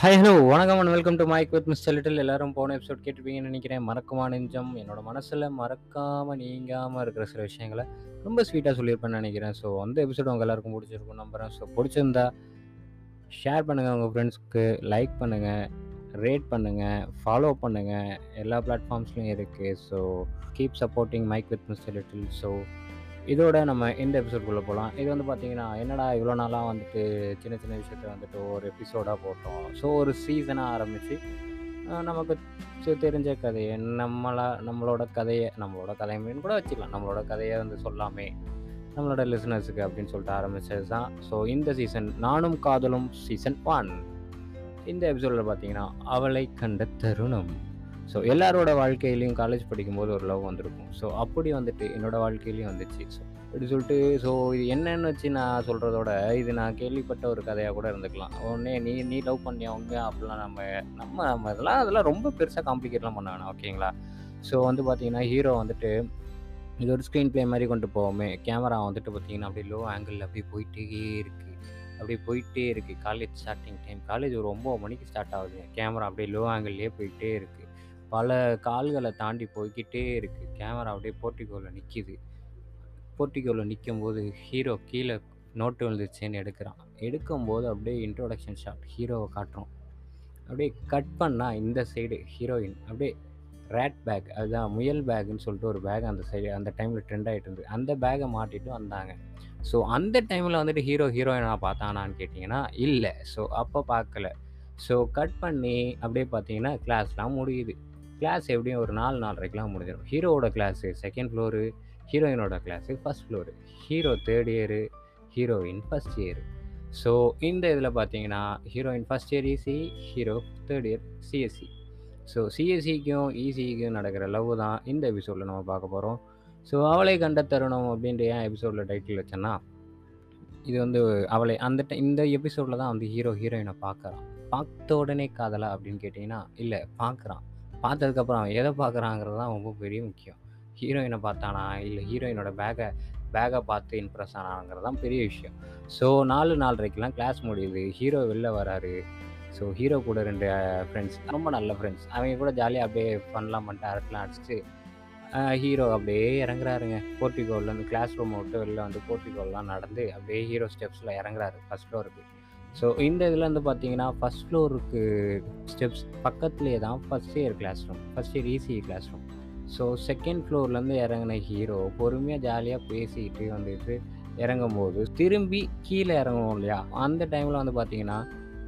Hi hello வணக்கம் and welcome to mic with mister Little எல்லாரும் போன எபிசோட் கேட்டிருப்பீங்கன்னு நினைக்கிறேன். மறக்குமா நெஞ்சம்? என்னோட மனசில் மறக்காமல் நீங்காமல் இருக்கிற சில விஷயங்களை ரொம்ப ஸ்வீட்டாக சொல்லியிருப்பேன்னு நினைக்கிறேன். ஸோ அந்த எபிசோட் உங்கள் எல்லாருக்கும் பிடிச்சிருக்கும் நம்புறேன். ஸோ பிடிச்சிருந்தா ஷேர் பண்ணுங்கள் உங்கள் ஃப்ரெண்ட்ஸ்க்கு லைக் பண்ணுங்கள் ரேட் பண்ணுங்கள் ஃபாலோ பண்ணுங்கள் எல்லா பிளாட்ஃபார்ம்ஸ்லையும் இருக்குது so keep supporting mic with mister Little so இதோட நம்ம இந்த எபிசோட்குள்ளே போகலாம் இது வந்து பார்த்தீங்கன்னா என்னடா இவ்வளோ நாளாக வந்துட்டு சின்ன சின்ன விஷயத்த வந்துட்டு ஒரு எபிசோடாக போட்டோம். ஸோ ஒரு சீசனாக ஆரம்பித்து நமக்கு தெரிஞ்ச கதையை நம்மளா நம்மளோட கதையை நம்மளோட கதைமைன்னு கூட வச்சுக்கலாம். நம்மளோட கதையை வந்து சொல்லாமே நம்மளோட லிசனர்ஸுக்கு அப்படின்னு சொல்லிட்டு ஆரம்பிச்சது தான் ஸோ இந்த சீசன் நானும் காதலும் சீசன் ஒன் இந்த எபிசோடில் பார்த்தீங்கன்னா அவளை கண்ட தருணம். ஸோ எல்லாரோட வாழ்க்கையிலையும் காலேஜ் படிக்கும்போது ஒரு லவ் வந்திருக்கும். ஸோ அப்படி வந்துட்டு என்னோடய வாழ்க்கையிலையும் வந்துச்சு. ஸோ இப்படி சொல்லிட்டு ஸோ இது என்னன்னு வச்சு நான் சொல்கிறதோட இது நான் கேள்விப்பட்ட ஒரு கதையாக கூட இருந்துக்கலாம். உடனே நீ நீ லவ் பண்ணியா உண்மையா? அப்படிலாம் நம்ம நம்ம நம்ம இதெல்லாம் அதெல்லாம் ரொம்ப பெருசாக காம்ப்ளிகேட்லாம் பண்ண வேணாம் ஓகேங்களா ஸோ வந்து பார்த்தீங்கன்னா ஹீரோ வந்துட்டு இது ஒரு ஸ்க்ரீன் ப்ளே மாதிரி கொண்டு போவோமே. கேமரா வந்துட்டு பார்த்தீங்கன்னா அப்படியே லோ ஆங்கிளில் அப்படியே போயிட்டே இருக்குது அப்படியே போயிட்டே இருக்குது காலேஜ் ஸ்டார்டிங் டைம் காலேஜ் ஒரு ஒம்பது மணிக்கு ஸ்டார்ட் ஆகுது. கேமரா அப்படியே லோ ஆங்கிள்லேயே போயிட்டே இருக்குது பல கால்களை தாண்டி போய்கிட்டே இருக்குது கேமரா அப்படியே போர்ட்டிகோவில் நிற்கிது போர்ட்டிகோவில் நிற்கும் போது ஹீரோ கீழே நோட்டு விழுந்துச்சுன்னு எடுக்கிறான். எடுக்கும்போது அப்படியே இன்ட்ரோடக்ஷன் ஷாட் ஹீரோவை காட்டுறோம். அப்படியே கட் பண்ணால் இந்த சைடு ஹீரோயின் அப்படியே ரேட் பேக் அதுதான் முயல் பேக்குன்னு சொல்லிட்டு ஒரு பேக் அந்த சைடு அந்த டைமில் ட்ரெண்ட் ஆகிட்டு இருந்தது. அந்த பேக்கை மாட்டிட்டு வந்தாங்க. ஸோ அந்த டைமில் வந்துட்டு ஹீரோ ஹீரோயினாக பார்த்தானான்னு கேட்டிங்கன்னா இல்லை. ஸோ அப்போ பார்க்கல. ஸோ கட் பண்ணி அப்படியே பார்த்தீங்கன்னா கிளாஸ்லாம் முடியுது. கிளாஸ் எப்படியும் ஒரு நாலு நாலரைக்கெலாம் முடிஞ்சிடும் ஹீரோவோட கிளாஸு செகண்ட் ஃப்ளோரு ஹீரோயினோட class first floor hero third year heroine first year so இந்த இதில் பார்த்தீங்கன்னா heroine first year EC hero third year CSE so சிஎஸ்சிக்கும் இசிக்கும் நடக்கிற லவ் தான் இந்த எபிசோடில் நம்ம பார்க்க போகிறோம் ஸோ அவளை கண்ட தருணம் அப்படின்ற ஏன் எபிசோடில் டைட்டில் வச்சேன்னா இது வந்து அவளை அந்த இந்த எபிசோடில் தான் வந்து ஹீரோ ஹீரோயினை பார்க்குறான் பார்த்த உடனே காதலா அப்படின்னு கேட்டிங்கன்னா இல்லை பார்க்குறான் பார்த்ததுக்கப்புறம் அவன் எதை பார்க்குறாங்கிறது தான் ரொம்ப பெரிய முக்கியம். ஹீரோயினை பார்த்தானா? இல்லை ஹீரோயினோட பேக்கை பேக்கை பார்த்து இம்ப்ரெஸ் ஆனாங்கிறது தான் பெரிய விஷயம். ஸோ நாலு நாலரைக்கெலாம் கிளாஸ் முடியுது. ஹீரோ வெளில வராரு. ஸோ ஹீரோ கூட ரெண்டு ஃப்ரெண்ட்ஸ் ரொம்ப நல்ல ஃப்ரெண்ட்ஸ் அவங்க கூட ஜாலியாக அப்படியே ஃபன்லாம் பண்ணிட்டு அரட்டெலாம் அடிச்சுட்டு ஹீரோ அப்படியே இறங்குறாருங்க. போர்ட்டிகோல்லேருந்து கிளாஸ் ரூம் விட்டு வெளில வந்து போர்ட்டிகோல்லாம் நடந்து அப்படியே ஹீரோ ஸ்டெப்ஸில் இறங்குறாரு. ஃபஸ்ட் ஃப்ளோருக்கு ஸோ இந்த இதில் வந்து பார்த்தீங்கன்னா ஃபஸ்ட் ஃப்ளோருக்கு ஸ்டெப்ஸ் பக்கத்துலேயே தான் first year class room first year ECE class room so second ஃப்ளோர்லேருந்து இறங்கின ஹீரோ பொறுமையாக ஜாலியாக பேசிக்கிட்டு வந்துட்டு இறங்கும்போது திரும்பி கீழே இறங்குவோம் இல்லையா? அந்த டைமில் வந்து பார்த்தீங்கன்னா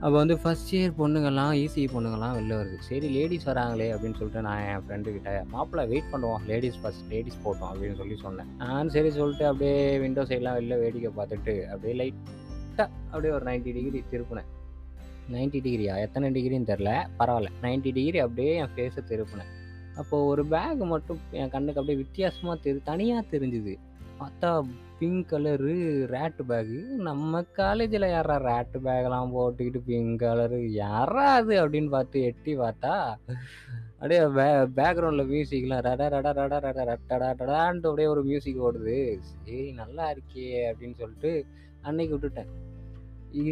அப்போ வந்து ஃபஸ்ட் இயர் பொண்ணுங்கள்லாம் ஈஸி பொண்ணுங்கள்லாம் வெளில வருது. சரி லேடிஸ் வராங்களே அப்படின்னு சொல்லிட்டு நான் என் ஃப்ரெண்டுக்கிட்ட மாப்பிள்ளை வெயிட் பண்ணுவோம். லேடிஸ் ஃபஸ்ட் லேடிஸ் போட்டோம். அப்படின்னு சொல்லி சொன்னேன். நான் சரி சொல்லிட்டு அப்படியே விண்டோ சைட்லாம் வெளில வேடிக்கை பார்த்துட்டு அப்படியே லைட் லைட்டாக அப்படியே ஒரு 90 டிகிரி திருப்பினேன். 90 டிகிரியா எத்தனை டிகிரின்னு தெரில பரவாயில்ல. 90 டிகிரி அப்படியே என் ஃபேஸை திருப்பினேன். அப்போது ஒரு பேக் மட்டும் என் கண்ணுக்கு அப்படியே வித்தியாசமாக தெரி தனியாக தெரிஞ்சுது. பார்த்தா பிங்க் கலரு ரேட்டு பேகு நம்ம காலேஜில் யாரா ரேட்டு பேக்கெல்லாம் போட்டுக்கிட்டு பிங்க் கலரு யாரா அது அப்படின்னு பார்த்து எட்டி பார்த்தா அப்படியே பே பேக்ரவுண்டில் மியூசிக்லாம் ரட ரட ரட ரட ரட்டடா டடான்ட்டு அப்படியே ஒரு மியூசிக் ஓடுது. சரி நல்லா இருக்கே அப்படின்னு சொல்லிட்டு அன்னைக்கு விட்டுட்டேன்.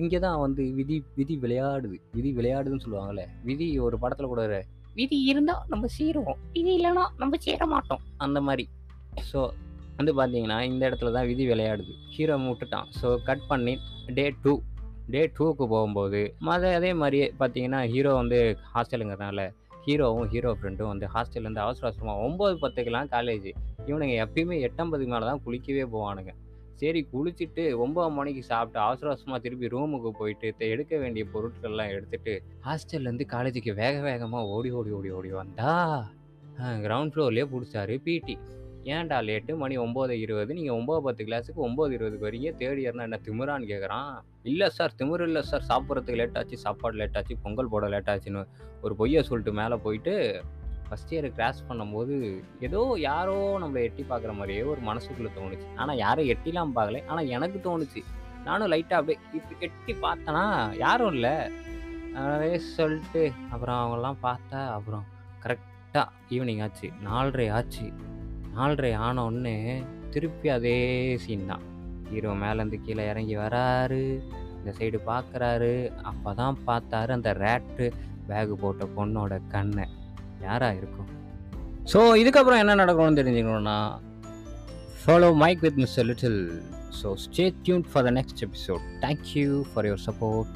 இங்கே தான் வந்து விதி விதி விளையாடுது. விதி விளையாடுதுன்னு சொல்லுவாங்கல்ல. விதி ஒரு படத்தில் கூட விதி இருந்தால் நம்ம சீருவோம். விதி இல்லைன்னா நம்ம சேர மாட்டோம். அந்த மாதிரி. ஸோ வந்து பார்த்தீங்கன்னா இந்த இடத்துல தான் விதி விளையாடுது. ஹீரோ விட்டுட்டான். ஸோ கட் பண்ணி டே டூ டே டூக்கு போகும்போது மத அதே மாதிரியே பார்த்தீங்கன்னா ஹீரோ வந்து ஹாஸ்டலுங்கிறதுனால ஹீரோவும் ஹீரோ ஃப்ரெண்டும் வந்து ஹாஸ்டல்லேருந்து அவசர அவசரமாக ஒம்பது பத்துக்கெலாம் காலேஜ் இவனுங்க எப்பயுமே எட்டம்பதுக்கு மேலே தான் குளிக்கவே போவானுங்க. சரி குளிச்சுட்டு ஒம்பது மணிக்கு சாப்பிட்டு அவசர அவசரமாக திருப்பி ரூமுக்கு போயிட்டு எடுக்க வேண்டிய பொருட்கள்லாம் எடுத்துட்டு ஹாஸ்டல்லேருந்து காலேஜுக்கு வேக வேகமாக ஓடி ஓடி ஓடி ஓடி வந்தா கிரவுண்ட் ஃப்ளோர்லேயே பிடிச்சாரு பிடி ஏன்டா லேட்டு மணி ஒம்பது இருபது. நீங்கள் ஒம்பது பத்து கிளாஸுக்கு ஒம்பது இருபதுக்கு வரீங்க தேர்ட் இயர்னா என்ன திமுறான்னு கேட்குறான் இல்லை சார் திமிரு இல்லை சார் சாப்பிட்றதுக்கு லேட் ஆச்சு சாப்பாடு லேட் ஆச்சு பொங்கல் போட லேட் ஆச்சுன்னு ஒரு பொய்யை சொல்லிட்டு மேலே போயிட்டு ஃபஸ்ட் இயர் கிராஸ் பண்ணும்போது ஏதோ யாரோ நம்மளை எட்டி பார்க்குற மாதிரியே ஒரு மனசுக்குள்ளே தோணுச்சு. ஆனால் யாரும் எட்டிலாம் பார்க்கல. ஆனால் எனக்கு தோணுச்சு. நானும் லைட்டாக அப்படியே இப்படி எட்டி பார்த்தேன்னா யாரும் இல்லை. அதே சொல்லிட்டு அப்புறம் அவங்கெல்லாம் பார்த்தா அப்புறம் கரெக்டாக ஈவினிங் ஆச்சு. நாலரை ஆச்சு. நாலரை ஆனோடனே திருப்பி அதே சீன் தான். ஹீரோ மேலேருந்து கீழே இறங்கி வராரு. இந்த சைடு பார்க்குறாரு அப்போ தான் பார்த்தாரு அந்த ரேட்டு பேகு போட்ட பொண்ணோட கண்ணை. யாராக இருக்கும்? ஸோ இதுக்கப்புறம் என்ன நடக்கணும்னு தெரிஞ்சுக்கணும்னா follow mic with mister Little so stay tuned for the next episode thank you for your support